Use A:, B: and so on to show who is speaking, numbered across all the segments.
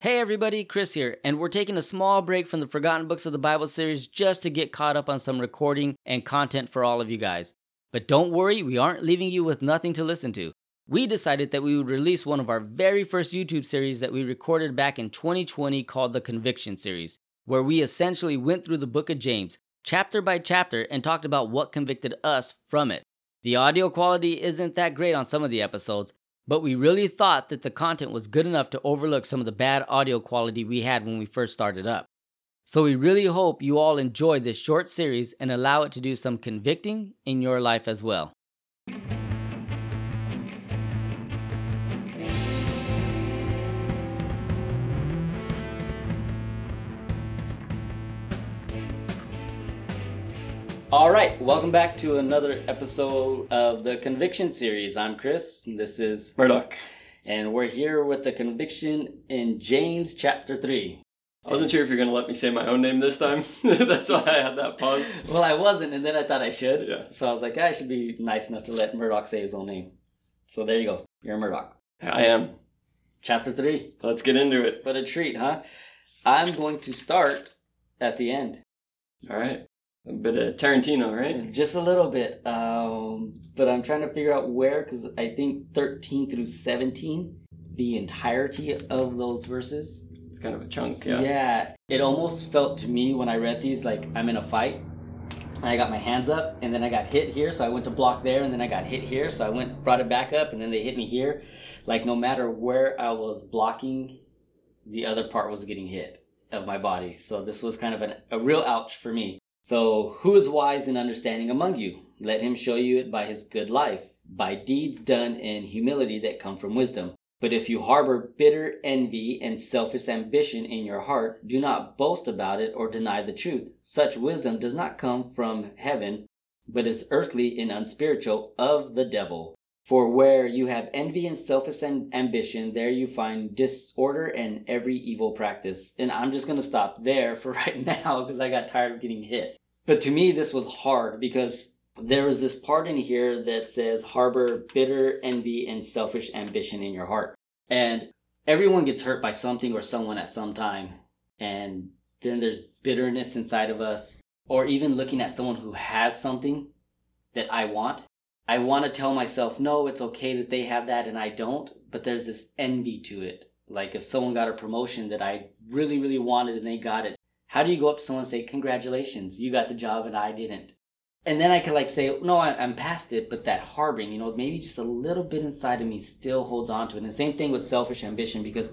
A: Hey everybody, Chris here, and we're taking a small break from the Forgotten Books of the Bible series just to get caught up on some recording and content for all of you guys. But don't worry, we aren't leaving you with nothing to listen to. We decided that we would release one of our very first YouTube series that we recorded back in 2020 called the Conviction Series, where we essentially went through the book of James, chapter by chapter, and talked about what convicted us from it. The audio quality isn't that great on some of the episodes, but we really thought that the content was good enough to overlook some of the bad audio quality we had when we first started up. So we really hope you all enjoy this short series and allow it to do some convicting in your life as well. All right, welcome back to another episode of the Conviction series. I'm Chris, and this is
B: Murdoch.
A: and we're here with the conviction in James chapter 3.
B: I wasn't sure if you're gonna let me say my own name this time. That's why I had that pause.
A: Well, I wasn't, and then I thought I should.
B: Yeah.
A: So I was like, I should be nice enough to let Murdoch say his own name. So there you go. You're Murdoch.
B: I am.
A: Chapter 3.
B: Let's get into it.
A: What a treat, huh? I'm going to start at the end.
B: All right. A bit of Tarantino, right?
A: Just a little bit. Um, but I'm trying to figure out where, because I think 13 through 17, the entirety of those verses.
B: It's kind of a chunk. Yeah.
A: Yeah, it almost felt to me when I read these like I'm in a fight. And I got my hands up, and then I got hit here, so I went to block there, and then I got hit here, so I went brought it back up, and then they hit me here. Like no matter where I was blocking, the other part was getting hit of my body. So this was kind of an, a real ouch for me. So who is wise and understanding among you? Let him show you it by his good life, by deeds done in humility that come from wisdom. But if you harbor bitter envy and selfish ambition in your heart, do not boast about it or deny the truth. Such wisdom does not come from heaven, but is earthly and unspiritual of the devil. For where you have envy and selfish am- ambition, there you find disorder and every evil practice. And I'm just going to stop there for right now because I got tired of getting hit. But to me, this was hard because there was this part in here that says harbor bitter envy and selfish ambition in your heart. And everyone gets hurt by something or someone at some time. And then there's bitterness inside of us, or even looking at someone who has something that I want. I want to tell myself, no, it's okay that they have that and I don't, but there's this envy to it. Like if someone got a promotion that I really, really wanted and they got it, how do you go up to someone and say, congratulations, you got the job and I didn't? And then I could like say, no, I, I'm past it, but that harboring, you know, maybe just a little bit inside of me still holds on to it. And the same thing with selfish ambition, because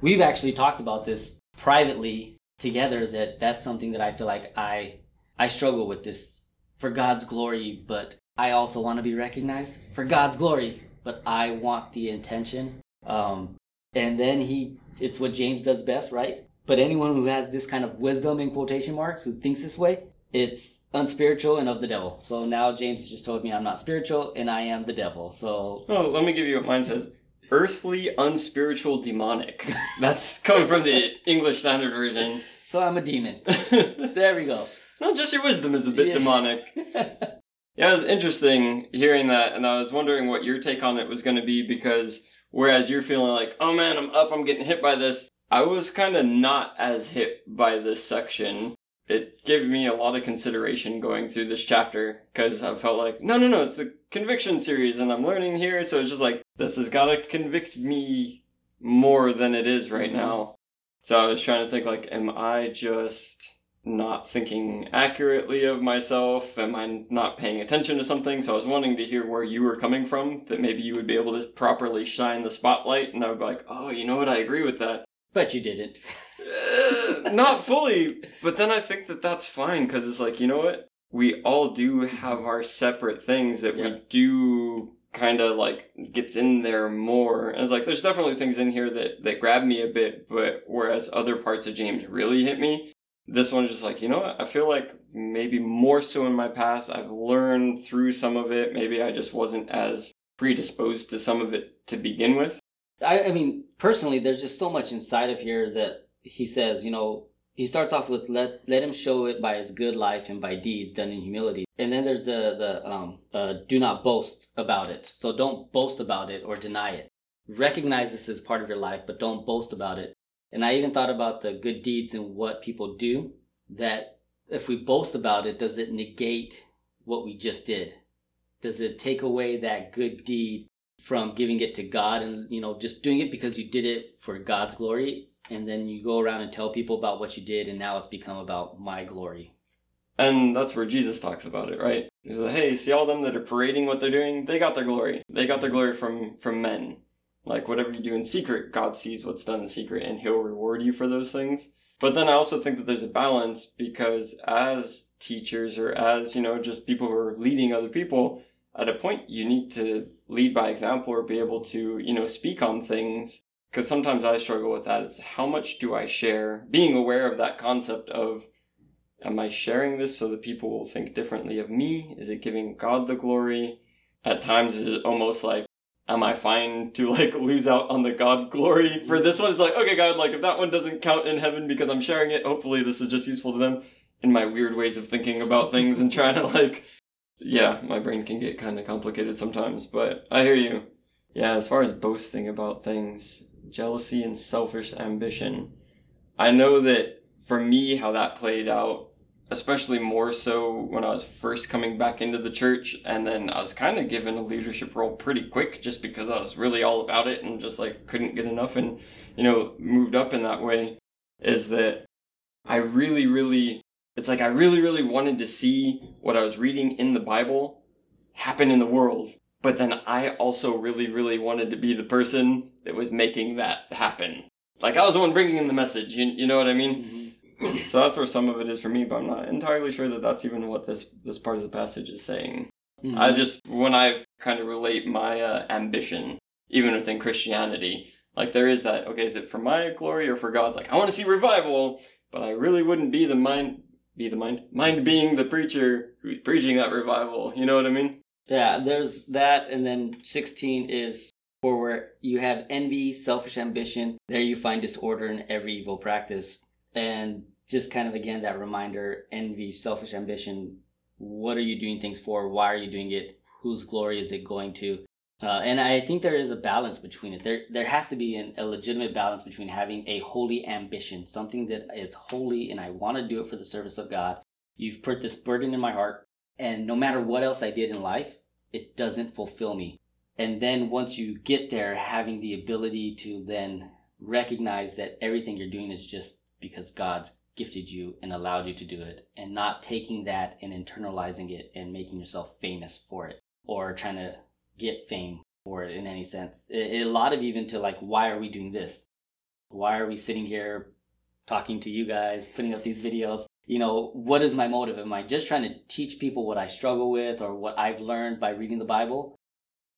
A: we've actually talked about this privately together that that's something that I feel like I I struggle with this for God's glory, but I also want to be recognized for God's glory, but I want the intention. Um, and then he, it's what James does best, right? But anyone who has this kind of wisdom in quotation marks, who thinks this way, it's unspiritual and of the devil. So now James just told me I'm not spiritual and I am the devil. So
B: Oh, let me give you what mine says. Earthly, unspiritual, demonic. That's coming from the English Standard Version.
A: so I'm a demon. There we go.
B: No, just your wisdom is a bit
A: Yeah.
B: demonic. Yeah, it was interesting hearing that, and I was wondering what your take on it was going to be because whereas you're feeling like, oh man, I'm up, I'm getting hit by this, I was kind of not as hit by this section. It gave me a lot of consideration going through this chapter because I felt like, no, no, no, it's the conviction series and I'm learning here, so it's just like, this has got to convict me more than it is right mm-hmm. now. So I was trying to think like, am I just not thinking accurately of myself? Am I not paying attention to something? So I was wanting to hear where you were coming from, that maybe you would be able to properly shine the spotlight, and I would be like, oh, you know what, I agree with that.
A: But you didn't.
B: Uh, not fully, but then I think that that's fine because it's like, you know what? We all do have our separate things that
A: Yeah.
B: we do kind of like gets in there more. And it's like, there's definitely things in here that, that grab me a bit, but whereas other parts of James really hit me, this one's just like, you know what? I feel like maybe more so in my past, I've learned through some of it. Maybe I just wasn't as predisposed to some of it to begin with.
A: I, I mean, personally, there's just so much inside of here that he says, you know, he starts off with let let him show it by his good life and by deeds done in humility. And then there's the the um uh, do not boast about it. So don't boast about it or deny it. Recognize this as part of your life, but don't boast about it. And I even thought about the good deeds and what people do. That if we boast about it, does it negate what we just did? Does it take away that good deed from giving it to God and you know just doing it because you did it for God's glory, and then you go around and tell people about what you did, and now it's become about my glory.
B: And that's where Jesus talks about it, right? He's like, hey, see all them that are parading what they're doing? They got their glory. They got their glory from from men. Like whatever you do in secret, God sees what's done in secret and he'll reward you for those things. But then I also think that there's a balance because as teachers or as, you know, just people who are leading other people, at a point you need to lead by example or be able to, you know, speak on things. Because sometimes I struggle with that. It's how much do I share? Being aware of that concept of, am I sharing this so that people will think differently of me? Is it giving God the glory? At times, is it almost like, am I fine to like lose out on the God glory for mm. this one? It's like, okay, God, like if that one doesn't count in heaven because I'm sharing it, hopefully this is just useful to them in my weird ways of thinking about things and trying to like yeah, my brain can get kind of complicated sometimes, but I hear you. Yeah, as far as boasting about things, jealousy and selfish ambition, I know that for me, how that played out, especially more so when I was first coming back into the church, and then I was kind of given a leadership role pretty quick just because I was really all about it and just like couldn't get enough and, you know, moved up in that way, is that I really, really it's like I really, really wanted to see what I was reading in the Bible happen in the world. But then I also really, really wanted to be the person that was making that happen. Like I was the one bringing in the message. You, you know what I mean? Mm-hmm. so that's where some of it is for me. But I'm not entirely sure that that's even what this this part of the passage is saying. Mm-hmm. I just when I kind of relate my uh, ambition, even within Christianity, like there is that. Okay, is it for my glory or for God's? Like I want to see revival, but I really wouldn't be the mind be the mind mind being the preacher who's preaching that revival you know what i mean?
A: Yeah there's that and then 16 is for where you have envy selfish ambition. There you find disorder in every evil practice. And just kind of again that reminder envy selfish ambition what are you doing things for? Why are you doing it? Whose glory is it going to uh, and I think there is a balance between it. There, there has to be an, a legitimate balance between having a holy ambition, something that is holy, and I want to do it for the service of God. You've put this burden in my heart, and no matter what else I did in life, it doesn't fulfill me. And then once you get there, having the ability to then recognize that everything you're doing is just because God's gifted you and allowed you to do it, and not taking that and internalizing it and making yourself famous for it, or trying to get fame for it in any sense. It, it, a lot of even to like, why are we doing this? Why are we sitting here talking to you guys, putting up these videos? You know, what is my motive? Am I just trying to teach people what I struggle with or what I've learned by reading the Bible?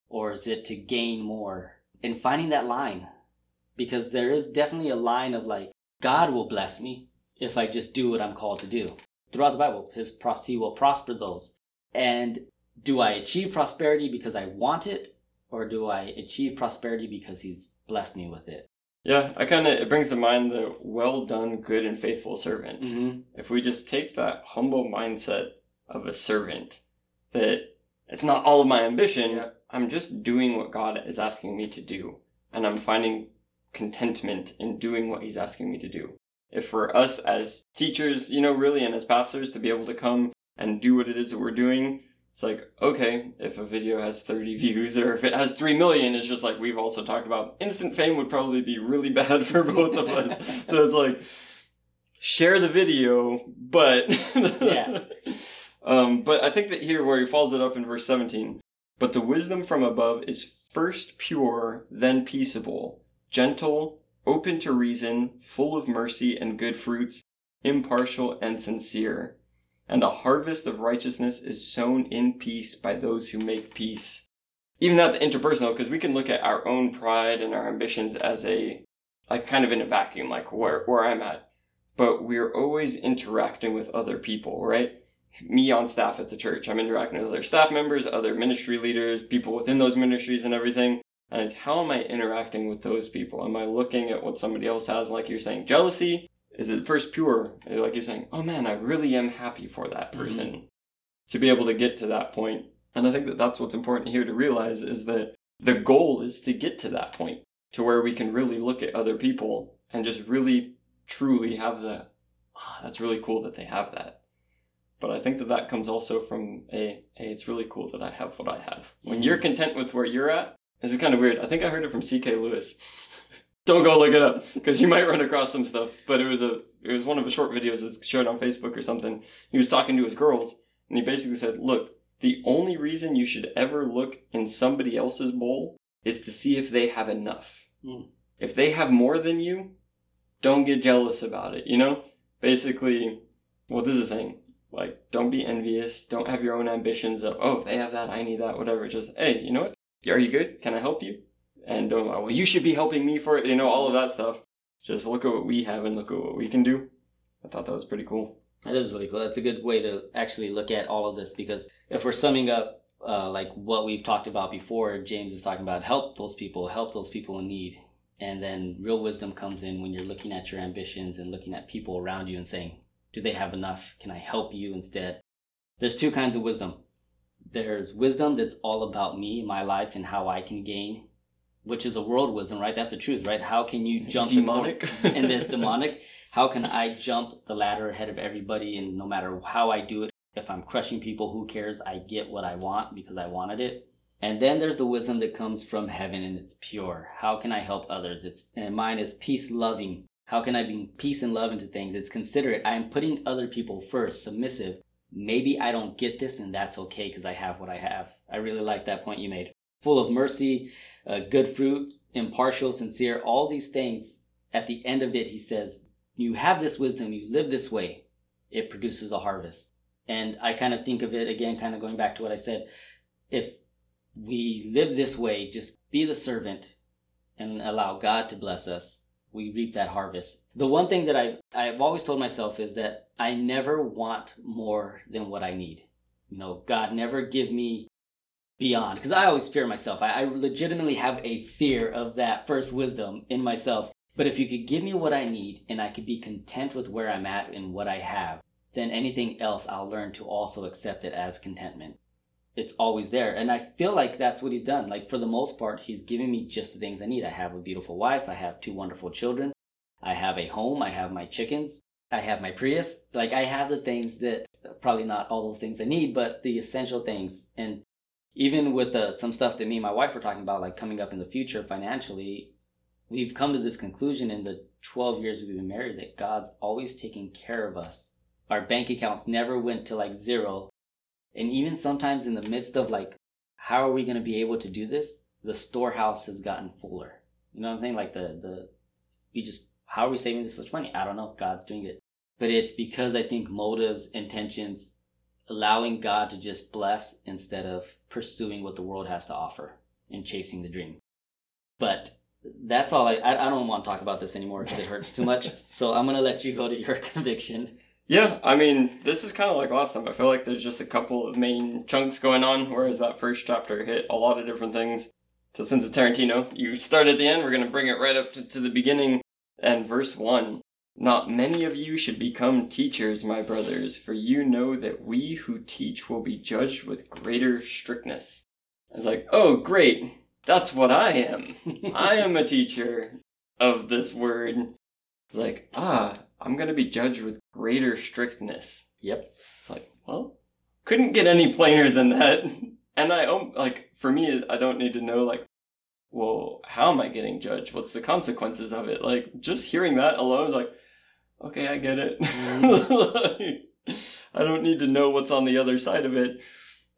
A: Or is it to gain more? And finding that line. Because there is definitely a line of like, God will bless me if I just do what I'm called to do. Throughout the Bible, his he will prosper those. And do I achieve prosperity because I want it, or do I achieve prosperity because He's blessed me with it?
B: Yeah, I kind of it brings to mind the well done, good and faithful servant. Mm-hmm. If we just take that humble mindset of a servant, that it's not all of my ambition. Yeah. I'm just doing what God is asking me to do, and I'm finding contentment in doing what He's asking me to do. If for us as teachers, you know, really, and as pastors to be able to come and do what it is that we're doing, it's like okay if a video has 30 views or if it has 3 million it's just like we've also talked about instant fame would probably be really bad for both of us. So it's like share the video but yeah. Um, but i think that here where he follows it up in verse 17 but the wisdom from above is first pure then peaceable gentle open to reason full of mercy and good fruits impartial and sincere and a harvest of righteousness is sown in peace by those who make peace. Even that the interpersonal, because we can look at our own pride and our ambitions as a, like kind of in a vacuum, like where, where I'm at. But we're always interacting with other people, right? Me on staff at the church, I'm interacting with other staff members, other ministry leaders, people within those ministries and everything. And it's how am I interacting with those people? Am I looking at what somebody else has, like you're saying, jealousy? Is it first pure like you're saying oh man i really am happy for that mm-hmm. person mm-hmm. to be able to get to that point and i think that that's what's important here to realize is that the goal is to get to that point to where we can really look at other people and just really truly have that. "Ah, that's really cool that they have that. But I think that that comes also from a, hey, it's really cool that I have what I have. When
A: Mhm.
B: you're content with where you're at, this is kind of weird. I think I heard it from C.K. Lewis. Don't go look it up because you might run across some stuff. But it was a it was one of the short videos that's shared on Facebook or something. He was talking to his girls and he basically said, "Look, the only reason you should ever look in somebody else's bowl is to see if they have enough.
A: Hmm.
B: If they have more than you, don't get jealous about it. You know, basically, what this is saying." Like, don't be envious. Don't have your own ambitions of, oh, if they have that, I need that, whatever. Just, hey, you know what? Are you good? Can I help you? And don't, well, you should be helping me for it. You know, all of that stuff. Just look at what we have and look at what we can do. I thought that was pretty cool.
A: That is really cool. That's a good way to actually look at all of this because if we're summing up uh, like what we've talked about before, James is talking about help those people, help those people in need. And then real wisdom comes in when you're looking at your ambitions and looking at people around you and saying, do they have enough? Can I help you instead? There's two kinds of wisdom. There's wisdom that's all about me, my life, and how I can gain, which is a world wisdom, right? That's the truth, right? How can you jump
B: demonic.
A: and this demonic? How can i jump the ladder ahead of everybody and no matter how i do it if i'm crushing people who cares? I get what i want because i wanted it. And then there's the wisdom that comes from heaven and it's pure. How can i help others? It's and mine is peace loving. How can i bring peace and love into things? It's considerate. I am putting other people first submissive. Maybe i don't get this and that's okay because i have what i have. I really like that point you made. Full of mercy uh, good fruit impartial sincere all these things at the end of it he says you have this wisdom, you live this way, it produces a harvest. And I kind of think of it again, kind of going back to what I said. If we live this way, just be the servant and allow God to bless us, we reap that harvest. The one thing that I, I've always told myself is that I never want more than what I need. You know, God never give me beyond, because I always fear myself. I, I legitimately have a fear of that first wisdom in myself. But if you could give me what I need and I could be content with where I'm at and what I have, then anything else I'll learn to also accept it as contentment. It's always there. And I feel like that's what he's done. Like for the most part, he's giving me just the things I need. I have a beautiful wife, I have two wonderful children, I have a home, I have my chickens, I have my Prius. Like I have the things that probably not all those things I need, but the essential things. And even with the, some stuff that me and my wife were talking about, like coming up in the future financially, we've come to this conclusion in the 12 years we've been married that God's always taking care of us. Our bank accounts never went to like zero. And even sometimes in the midst of like, how are we going to be able to do this? The storehouse has gotten fuller. You know what I'm saying? Like the, the, we just, how are we saving this much money? I don't know. God's doing it. But it's because I think motives, intentions, allowing God to just bless instead of pursuing what the world has to offer and chasing the dream. But that's all I, I, I don't want to talk about this anymore because it hurts too much. So I'm going to let you go to your conviction.
B: Yeah, I mean, this is kind of like last time. I feel like there's just a couple of main chunks going on, whereas that first chapter hit a lot of different things. So since it's Tarantino, you start at the end, we're going to bring it right up to, to the beginning. And verse 1 Not many of you should become teachers, my brothers, for you know that we who teach will be judged with greater strictness. I was like, oh, great. That's what I am. I am a teacher of this word. It's like, ah, I'm going to be judged with greater strictness.
A: Yep.
B: Like, well, couldn't get any plainer than that. And I, like, for me, I don't need to know, like, well, how am I getting judged? What's the consequences of it? Like, just hearing that alone, like, okay, I get it. Mm-hmm. Like, I don't need to know what's on the other side of it.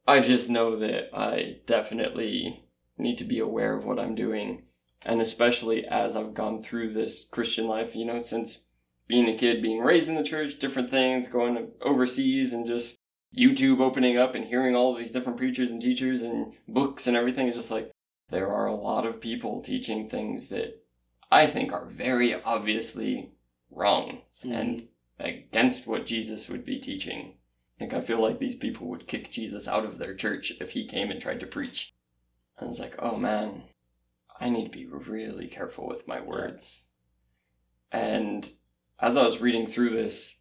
B: I just know that I definitely need to be aware of what I'm doing. And especially as I've gone through this Christian life, you know, since being a kid, being raised in the church, different things, going overseas, and just YouTube opening up and hearing all of these different preachers and teachers and books and everything. It's just like there are a lot of people teaching things that I think are very obviously wrong and mm. against what Jesus would be teaching. Like, I feel like these people would kick Jesus out of their church if he came and tried to preach. And it's like, oh man, I need to be really careful with my words. And as I was reading through this,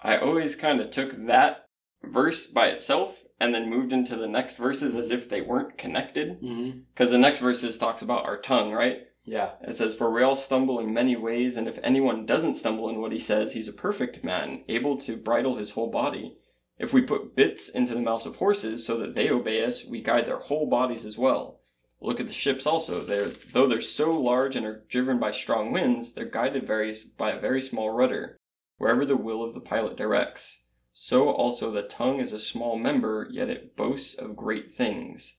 B: I always kind of took that verse by itself and then moved into the next verses as if they weren't connected.
A: Mm-hmm.
B: Because the next verses talks about our tongue, right?
A: Yeah.
B: It says, For we all stumble in many ways, and if anyone doesn't stumble in what he says, he's a perfect man, able to bridle his whole body. If we put bits into the mouths of horses so that they obey us, we guide their whole bodies as well. Look at the ships also. They're, though they're so large and are driven by strong winds, they're guided very, by a very small rudder, wherever the will of the pilot directs. So also the tongue is a small member, yet it boasts of great things.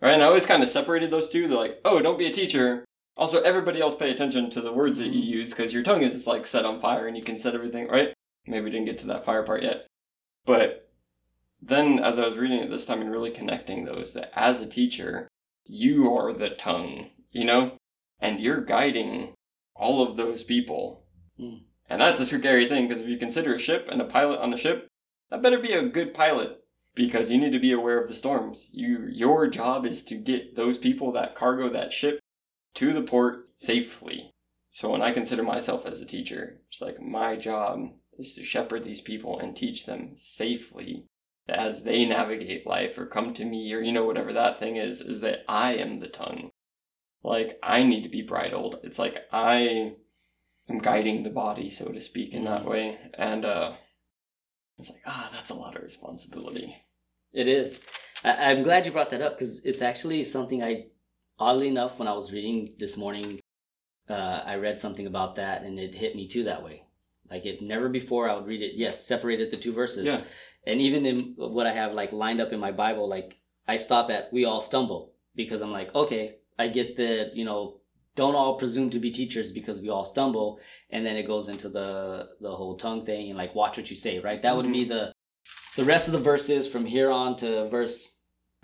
B: Right, and I always kind of separated those two. They're like, oh, don't be a teacher. Also, everybody else pay attention to the words that you use because your tongue is like set on fire and you can set everything, right? Maybe we didn't get to that fire part yet. But then as I was reading it this time and really connecting those, that as a teacher, you are the tongue, you know? And you're guiding all of those people.
A: Mm.
B: And that's a scary thing because if you consider a ship and a pilot on the ship, that better be a good pilot because you need to be aware of the storms. You your job is to get those people, that cargo, that ship to the port safely. So when I consider myself as a teacher, it's like my job is to shepherd these people and teach them safely as they navigate life or come to me or you know whatever that thing is is that I am the tongue. Like I need to be bridled. It's like I am guiding the body so to speak in that way and uh it's like ah that's a lot of responsibility.
A: It is. I, I'm glad you brought that up because it's actually something I, oddly enough, when I was reading this morning, uh, I read something about that and it hit me too that way. Like it never before I would read it. Yes, separated the two verses.
B: Yeah.
A: And even in what I have like lined up in my Bible, like I stop at we all stumble because I'm like, okay, I get that, you know, don't all presume to be teachers because we all stumble. And then it goes into the the whole tongue thing and like watch what you say, right? That would be the the rest of the verses from here on to verse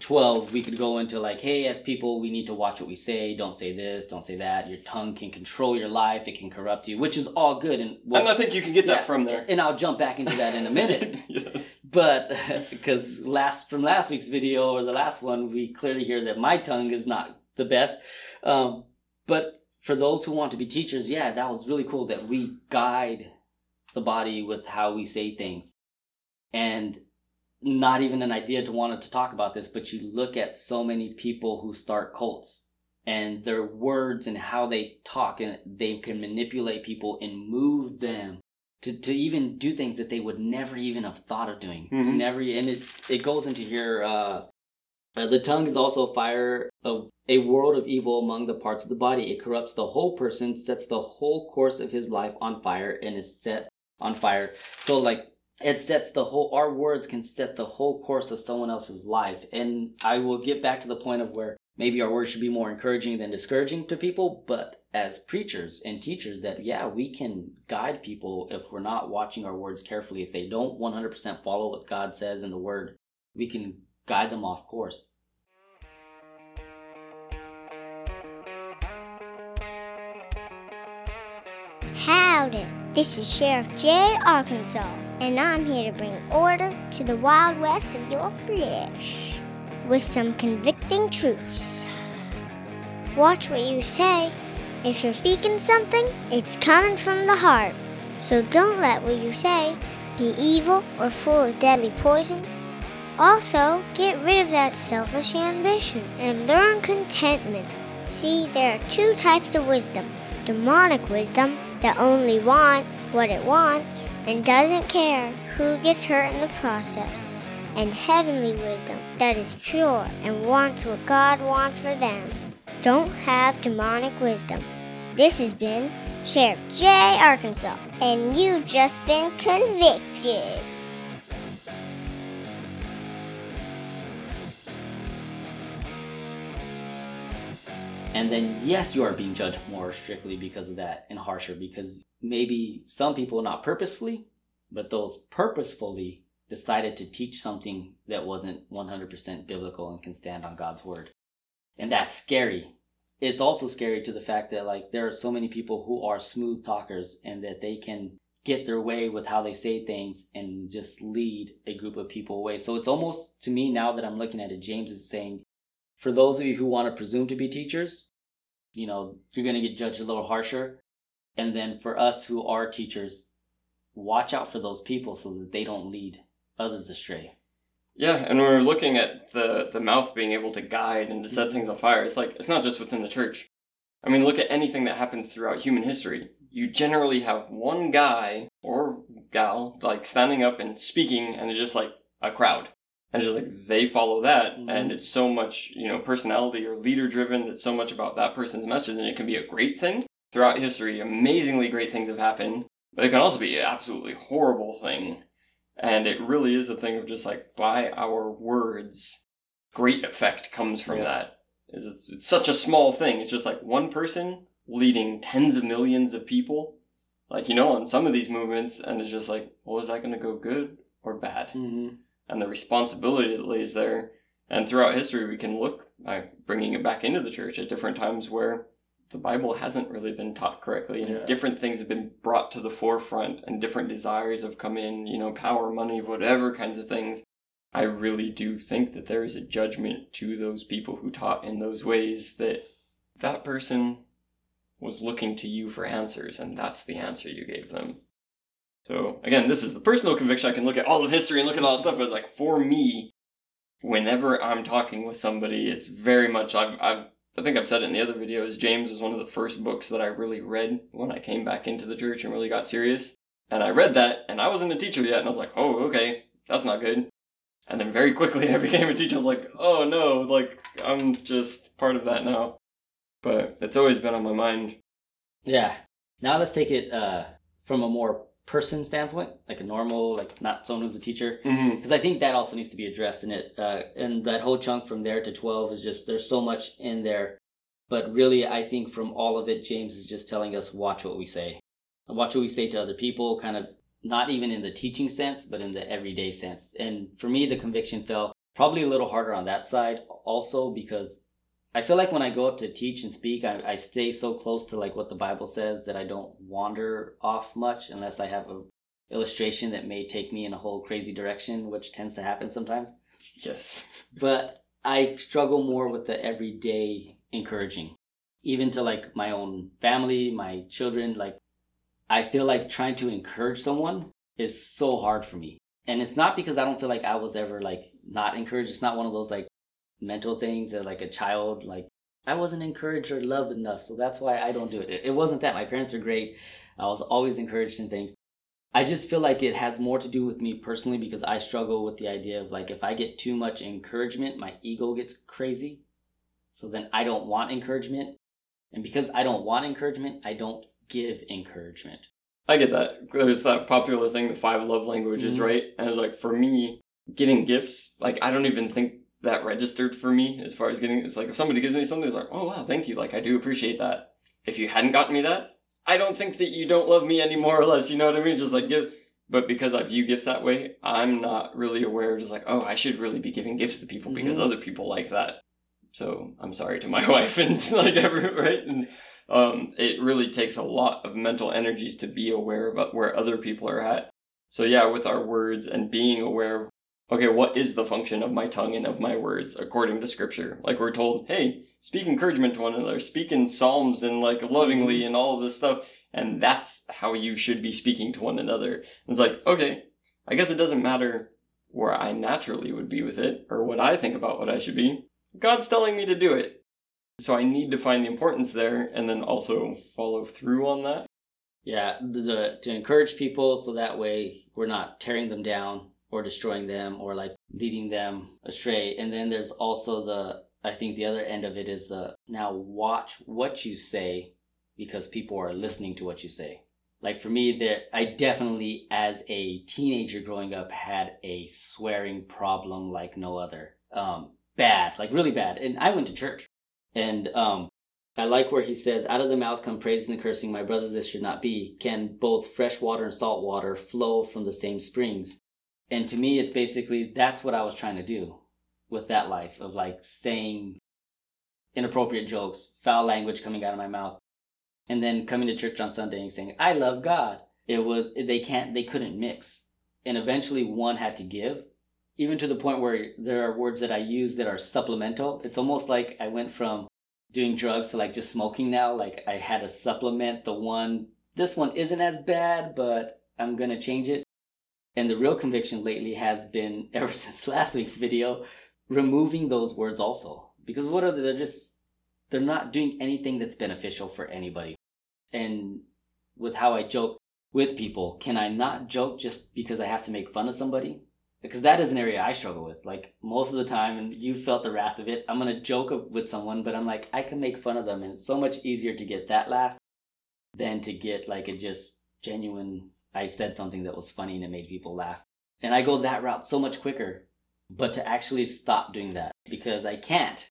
A: 12 we could go into like hey as people we need to watch what we say. Don't say this don't say that. Your tongue can control your life. It can corrupt you which is all good and we'll-
B: and I think you can get that
A: yeah,
B: from there.
A: and i'll jump back into that in a minute.
B: Yes.
A: but because last from last week's video or the last one we clearly hear that my tongue is not the best. Um, but for those who want to be teachers yeah that was really cool that we guide the body with how we say things. And not even an idea to wanted to talk about this but you look at so many people who start cults and their words and how they talk and they can manipulate people and move them to, to even do things that they would never even have thought of doing. To
B: Mhm.
A: never, and it it goes into here. Uh, uh, the tongue is also a fire of a world of evil among the parts of the body. It corrupts the whole person, sets the whole course of his life on fire, and is set on fire. So like it sets the whole. Our words can set the whole course of someone else's life. And I will get back to the point of where maybe our words should be more encouraging than discouraging to people but as preachers and teachers that yeah we can guide people if we're not watching our words carefully if they don't 100% follow what god says in the word we can guide them off course
C: Howdy, this is Sheriff Jay Arkansas, and I'm here to bring order to the Wild West of your flesh with some convicting truths. Watch what you say. If you're speaking something, it's coming from the heart. So don't let what you say be evil or full of deadly poison. Also, get rid of that selfish ambition and learn contentment. See, there are two types of wisdom demonic wisdom that only wants what it wants and doesn't care who gets hurt in the process, and heavenly wisdom that is pure and wants what God wants for them. Don't have demonic wisdom. This has been Sheriff Jay Arkansas, and you've just been convicted.
A: And then yes you are being judged more strictly because of that and harsher because maybe some people not purposefully but those purposefully decided to teach something that wasn't 100% biblical and can stand on god's word. And that's scary. It's also scary to the fact that like there are so many people who are smooth talkers and that they can get their way with how they say things and just lead a group of people away. So it's almost to me now that i'm looking at it james is saying for those of you who want to presume to be teachers, you know, you're going to get judged a little harsher. And then for us who are teachers, watch out for those people so that they don't lead others astray.
B: Yeah, and when we're looking at the the mouth being able to guide and to set mm-hmm. things on fire, it's like it's not just within the church. I mean, look at anything that happens throughout human history. You generally have one guy or gal like standing up and speaking, and it's just like a crowd. And just like they follow that,
A: Mhm.
B: and it's so much, you know, personality or leader driven that's so much about that person's message, and it can be a great thing. Throughout history, amazingly great things have happened, but it can also be an absolutely horrible thing. And it really is a thing of just like by our words, great effect comes from
A: Yeah.
B: that. Is it's, it's such a small thing. It's just like one person leading tens of millions of people. Like you know, on some of these movements, and it's just like, well, is that going to go good or bad?
A: Mm-hmm.
B: And the responsibility that lays there. And throughout history, we can look by bringing it back into the church at different times where the Bible hasn't really been taught correctly, and
A: Yeah.
B: different things have been brought to the forefront, and different desires have come in, you know, power, money, whatever kinds of things. I really do think that there is a judgment to those people who taught in those ways that that person was looking to you for answers, and that's the answer you gave them. So again, this is the personal conviction. I can look at all of history and look at all the stuff, but it's like for me, whenever I'm talking with somebody, it's very much I've I've I think I've said it in the other videos. James was one of the first books that I really read when I came back into the church and really got serious. And I read that, and I wasn't a teacher yet, and I was like, oh, okay, that's not good. And then very quickly I became a teacher. I was like, oh no, like I'm just part of that now. But it's always been on my mind.
A: Yeah. Now let's take it uh, from a more person standpoint, like a normal, like not someone who's a teacher,
B: Mm-hmm.
A: because I think that also needs to be addressed in it. Uh, and that whole chunk from there to twelve is just there's so much in there, but really I think from all of it, James is just telling us watch what we say, watch what we say to other people, kind of not even in the teaching sense, but in the everyday sense. And for me, the conviction fell probably a little harder on that side, also because I feel like when I go up to teach and speak, I, I stay so close to like what the Bible says that I don't wander off much unless I have a illustration that may take me in a whole crazy direction, which tends to happen sometimes.
B: Yes.
A: But I struggle more with the everyday encouraging, even to like my own family, my children. Like, I feel like trying to encourage someone is so hard for me. And it's not because I don't feel like I was ever like not encouraged. It's not one of those like mental things that like a child, like, I wasn't encouraged or loved enough. So that's why I don't do it. It, wasn't that. My parents are great. I was always encouraged in things. I just feel like it has more to do with me personally because I struggle with the idea of like if I get too much encouragement, my ego gets crazy. So then I don't want encouragement. And because I don't want encouragement, I don't give encouragement.
B: I get that. There's that popular thing, the five love languages,
A: Mhm.
B: right? And it's like for me, getting gifts, like I don't even think that registered for me as far as getting. It's like if somebody gives me something, it's like, oh wow, thank you. Like I do appreciate that. If you hadn't gotten me that, I don't think that you don't love me any more or less. You know what I mean? Just like give. But because I view gifts that way, I'm not really aware. Just like, oh, I should really be giving gifts to people because
A: Mhm.
B: other people like that. So I'm sorry to my wife and like every right and um, it really takes a lot of mental energies to be aware about where other people are at. So yeah, with our words and being aware, okay, what is the function of my tongue and of my words according to scripture? Like we're told, hey, speak encouragement to one another, speak in psalms and like lovingly mm-hmm. and all of this stuff, and that's how you should be speaking to one another. And it's like, okay, I guess it doesn't matter where I naturally would be with it or what I think about what I should be. God's telling me to do it. So I need to find the importance there and then also follow through on that.
A: Yeah, the, the to encourage people so that way we're not tearing them down or destroying them or like leading them astray. And then there's also the I think the other end of it is the now watch what you say because people are listening to what you say. Like for me, there I definitely as a teenager growing up had a swearing problem like no other. Um, bad, like really bad. And I went to church, and um, I like where he says, Out of the mouth come praise and cursing, my brothers, this should not be. Can both fresh water and salt water flow from the same springs? And to me, it's basically that's what I was trying to do with that life of like saying inappropriate jokes, foul language coming out of my mouth, and then coming to church on Sunday and saying, I love God. It was, they can't, they couldn't mix. And eventually one had to give, even to the point where there are words that I use that are supplemental. It's almost like I went from doing drugs to like just smoking now. Like I had to supplement the one. This one isn't as bad, but I'm gonna change it. And the real conviction lately has been ever since last week's video, removing those words also. Because what are they? They're just they're not doing anything that's beneficial for anybody. And with how I joke with people, can I not joke just because I have to make fun of somebody? Because that is an area I struggle with. Like most of the time, and you felt the wrath of it, I'm going to joke with someone, but I'm like, I can make fun of them. And it's so much easier to get that laugh than to get like a just genuine, I said something that was funny and it made people laugh. And I go that route so much quicker, but to actually stop doing that because I can't.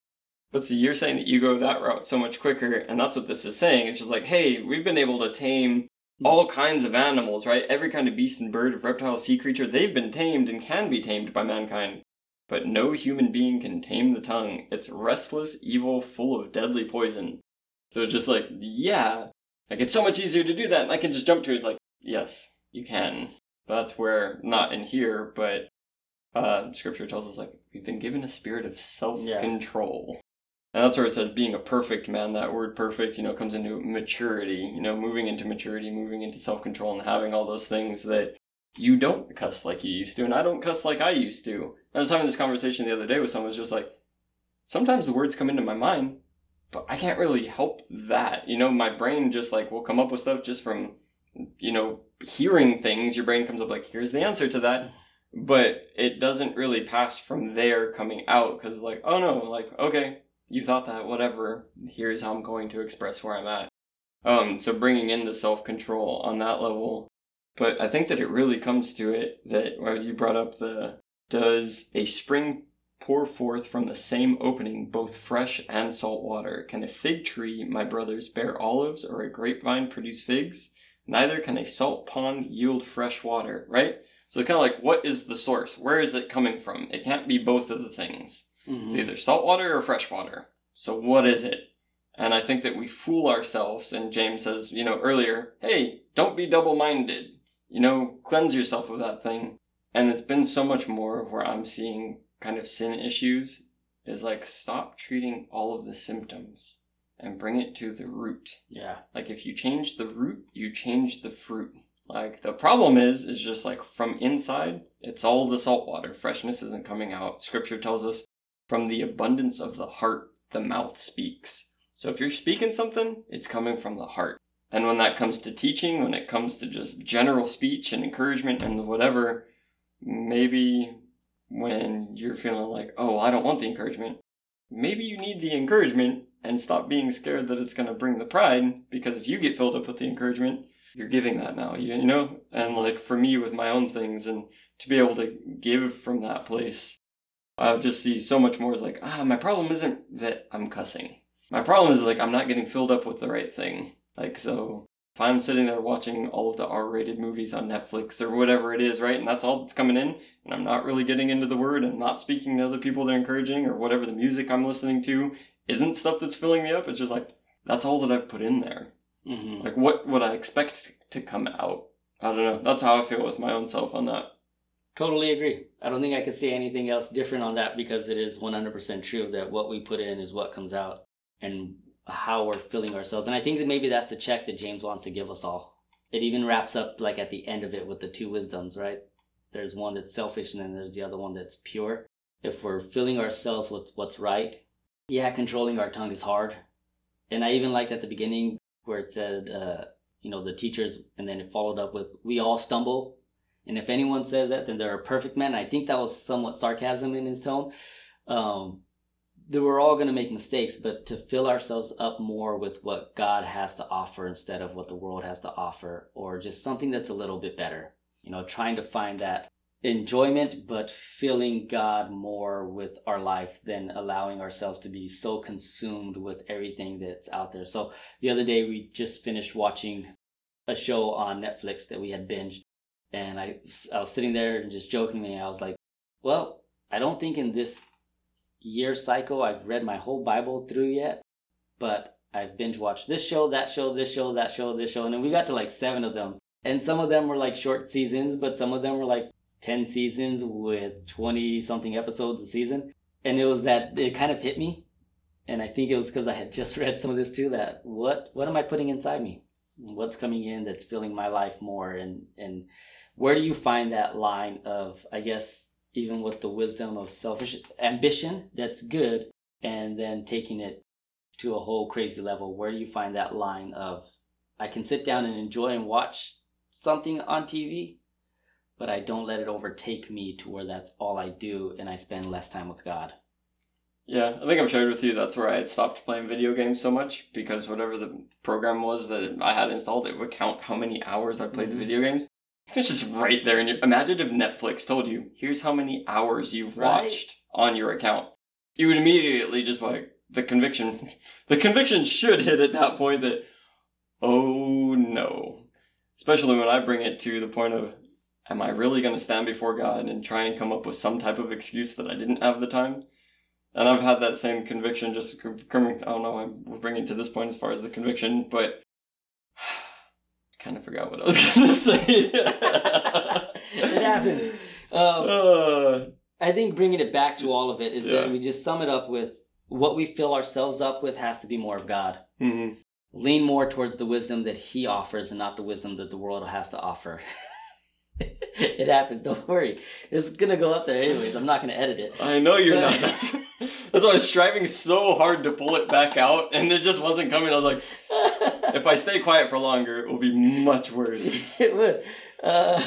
B: But see, you're saying that you go that route so much quicker, and that's what this is saying. It's just like, hey, we've been able to tame all kinds of animals, right? Every kind of beast and bird, reptile, sea creature, they've been tamed and can be tamed by mankind. But no human being can tame the tongue. It's restless, evil, full of deadly poison. So it's just like, yeah, like it's so much easier to do that, and I can just jump to it. It's like, yes, you can. That's where, not in here, but uh, scripture tells us like we've been given a spirit of self-control. And that's where it says being a perfect man. That word perfect, you know, comes into maturity, you know, moving into maturity, moving into self control, and having all those things that you don't cuss like you used to, and I don't cuss like I used to. I was having this conversation the other day with someone was just like, sometimes the words come into my mind, but I can't really help that. You know, my brain just like will come up with stuff just from, you know, hearing things. Your brain comes up like, here's the answer to that. But it doesn't really pass from there coming out because, like, oh no, like, okay, you thought that, whatever. Here's how I'm going to express where I'm at. Um, so bringing in the self control on that level. But I think that it really comes to it that well, you brought up the does a spring pour forth from the same opening both fresh and salt water? Can a fig tree, my brothers, bear olives or a grapevine produce figs? Neither can a salt pond yield fresh water, right? So it's kind of like, what is the source? Where is it coming from? It can't be both of the things.
A: Mm-hmm.
B: It's either salt water or fresh water. So what is it? And I think that we fool ourselves. And James says, you know, earlier, hey, don't be double minded. You know, cleanse yourself of that thing. And it's been so much more of where I'm seeing kind of sin issues is like stop treating all of the symptoms and bring it to the root.
A: Yeah.
B: Like if you change the root, you change the fruit. Like the problem is, is just like from inside, it's all the salt water. Freshness isn't coming out. Scripture tells us from the abundance of the heart, the mouth speaks. So if you're speaking something, it's coming from the heart. And when that comes to teaching, when it comes to just general speech and encouragement and whatever, maybe when you're feeling like, oh, I don't want the encouragement, maybe you need the encouragement and stop being scared that it's going to bring the pride because if you get filled up with the encouragement, you're giving that now, you know? And like for me with my own things and to be able to give from that place I just see so much more as like, ah, my problem isn't that I'm cussing. My problem is like I'm not getting filled up with the right thing. Like so if I'm sitting there watching all of the R-rated movies on Netflix or whatever it is, right, and that's all that's coming in, and I'm not really getting into the word and not speaking to other people that are encouraging or whatever the music I'm listening to isn't stuff that's filling me up. It's just like that's all that I've put in there.
A: Mm-hmm.
B: Like what would I expect to come out? I don't know. That's how I feel with my own self on that.
A: Totally agree. I don't think I could say anything else different on that because it is 100% true that what we put in is what comes out and how we're feeling ourselves. And I think that maybe that's the check that James wants to give us all. It even wraps up like at the end of it with the two wisdoms, right? There's one that's selfish and then there's the other one that's pure. If we're filling ourselves with what's right, yeah, controlling our tongue is hard. And I even liked at the beginning where it said, uh, you know, the teachers, and then it followed up with, we all stumble and if anyone says that, then they're a perfect man. I think that was somewhat sarcasm in his tone. Um, that we're all going to make mistakes, but to fill ourselves up more with what God has to offer instead of what the world has to offer, or just something that's a little bit better. You know, trying to find that enjoyment, but filling God more with our life than allowing ourselves to be so consumed with everything that's out there. So the other day, we just finished watching a show on Netflix that we had binged and I, I was sitting there and just jokingly, I was like, well, I don't think in this year cycle I've read my whole Bible through yet, but I've binge watched this show, that show, this show, that show, this show, and then we got to like seven of them. And some of them were like short seasons, but some of them were like 10 seasons with 20 something episodes a season. And it was that it kind of hit me. And I think it was because I had just read some of this too that what what am I putting inside me? What's coming in that's filling my life more and and where do you find that line of i guess even with the wisdom of selfish ambition that's good and then taking it to a whole crazy level. Where do you find that line of I can sit down and enjoy and watch something on TV, but I don't let it overtake me to where that's all I do and I spend less time with God.
B: Yeah, I think I've shared with you that's where I had stopped playing video games so much because whatever the program was that I had installed, it would count how many hours I played
A: Mhm.
B: the video games. It's just right there. And you, imagine if Netflix told you, here's how many hours you've
A: Right.
B: watched on your account. You would immediately just like, the conviction, the conviction should hit at that point that, oh no. Especially when I bring it to the point of, am I really going to stand before God and try and come up with some type of excuse that I didn't have the time? And I've had that same conviction just coming, I don't know, I'm, we're bringing to this point as far as the conviction, but I kind of forgot what I was going to say.
A: it happens. Um,
B: Uh,
A: I think bringing it back to all of it is
B: Yeah.
A: that we just sum it up with what we fill ourselves up with has to be more of God.
B: mhm.
A: Lean more towards the wisdom that He offers and not the wisdom that the world has to offer. it happens. Don't worry. It's gonna go up there anyways. I'm not gonna edit it.
B: I know you're not. That's, that's why I was striving so hard to pull it back out, and it just wasn't coming. I was like, if I stay quiet for longer, it will be much worse.
A: it would. Uh,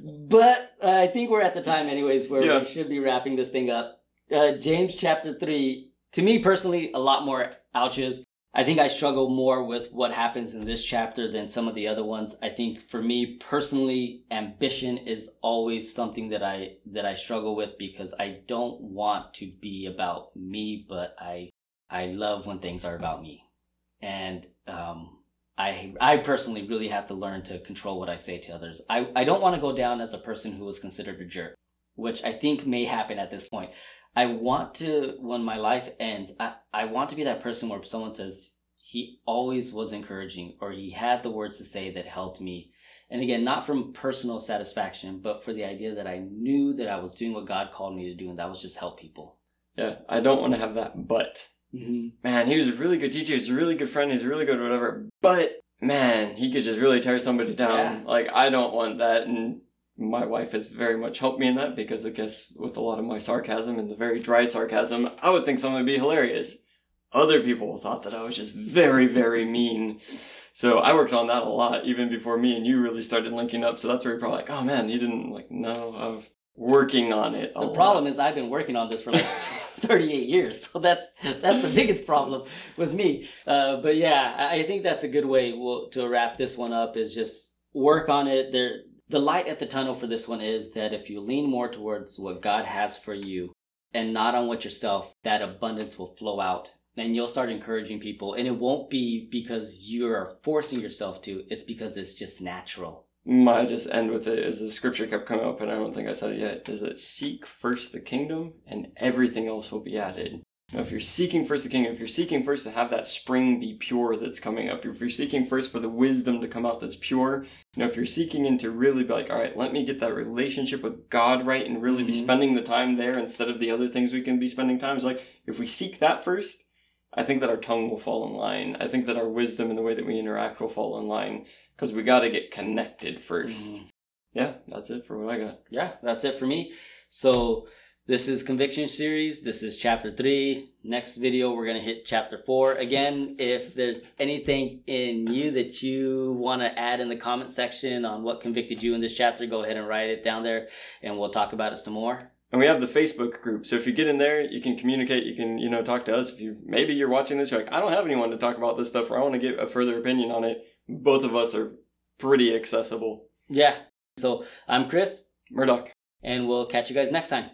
A: but uh, I think we're at the time, anyways, where
B: Yeah.
A: we should be wrapping this thing up. Uh, James chapter 3, to me personally, a lot more ouches. I think I struggle more with what happens in this chapter than some of the other ones. I think for me personally, ambition is always something that I that I struggle with because I don't want to be about me, but I I love when things are about me. And um I I personally really have to learn to control what I say to others. I, I don't want to go down as a person who was considered a jerk, which I think may happen at this point. I want to when my life ends, I, I want to be that person where someone says he always was encouraging or he had the words to say that helped me. And again, not from personal satisfaction, but for the idea that I knew that I was doing what God called me to do, and that was just help people.
B: Yeah, I don't want to have that but.
A: Mm-hmm.
B: Man, he was a really good teacher. He was a really good friend. He's really good whatever. But man, he could just really tear somebody down.
A: Yeah.
B: Like I don't want that. And my wife has very much helped me in that because I guess with a lot of my sarcasm and the very dry sarcasm, I would think something would be hilarious. Other people thought that I was just very, very mean. So I worked on that a lot even before me and you really started linking up. So that's where you're probably like, oh man, you didn't like know of working on it.
A: The
B: lot.
A: problem is I've been working on this for like 38 years, so that's that's the biggest problem with me. Uh, but yeah, I I think that's a good way we'll, to wrap this one up. Is just work on it. There, the light at the tunnel for this one is that if you lean more towards what God has for you and not on what yourself, that abundance will flow out. And you'll start encouraging people, and it won't be because you're forcing yourself to. It's because it's just natural.
B: might just end with it as the scripture kept coming up and i don't think i said it yet is that seek first the kingdom and everything else will be added if you're seeking first the kingdom if you're seeking first to have that spring be pure that's coming up if you're seeking first for the wisdom to come out that's pure you know if you're seeking into really be like all right let me get that relationship with god right and really be
A: Mhm.
B: spending the time there instead of the other things we can be spending time it's like if we seek that first I think that our tongue will fall in line. I think that our wisdom and the way that we interact will fall in line because we got to get connected 1st
A: Mhm.
B: Yeah, that's it for what I got.
A: yeah, that's it for me. So this is conviction series. This is chapter three. Next video, we're gonna hit chapter four again. If there's anything in you that you want to add in the comment section on what convicted you in this chapter, go ahead and write it down there, and we'll talk about it some more.
B: And we have the Facebook group. So if you get in there, you can communicate, you can, you know, talk to us. If you maybe you're watching this, you're like, I don't have anyone to talk about this stuff or I want to get a further opinion on it. Both of us are pretty accessible.
A: Yeah. So I'm Chris,
B: Murdoch.
A: and we'll catch you guys next time.